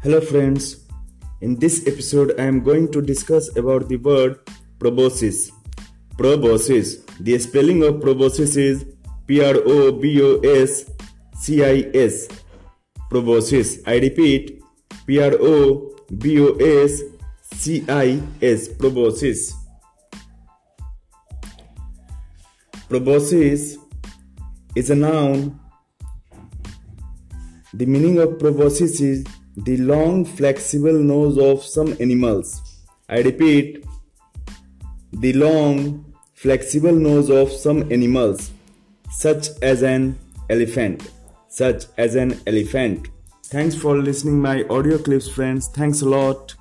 Hello friends. In this episode I am going to discuss about the word proboscis. Proboscis. The spelling of proboscis is P R O B O S C I S. Proboscis. I repeat P R O B O S C I S. Proboscis. Proboscis is a noun. The meaning of proboscis is the long flexible nose of some animals. I repeat, the long flexible nose of some animals, such as an elephant, such as an elephant. Thanks for listening my audio clips friends. Thanks a lot.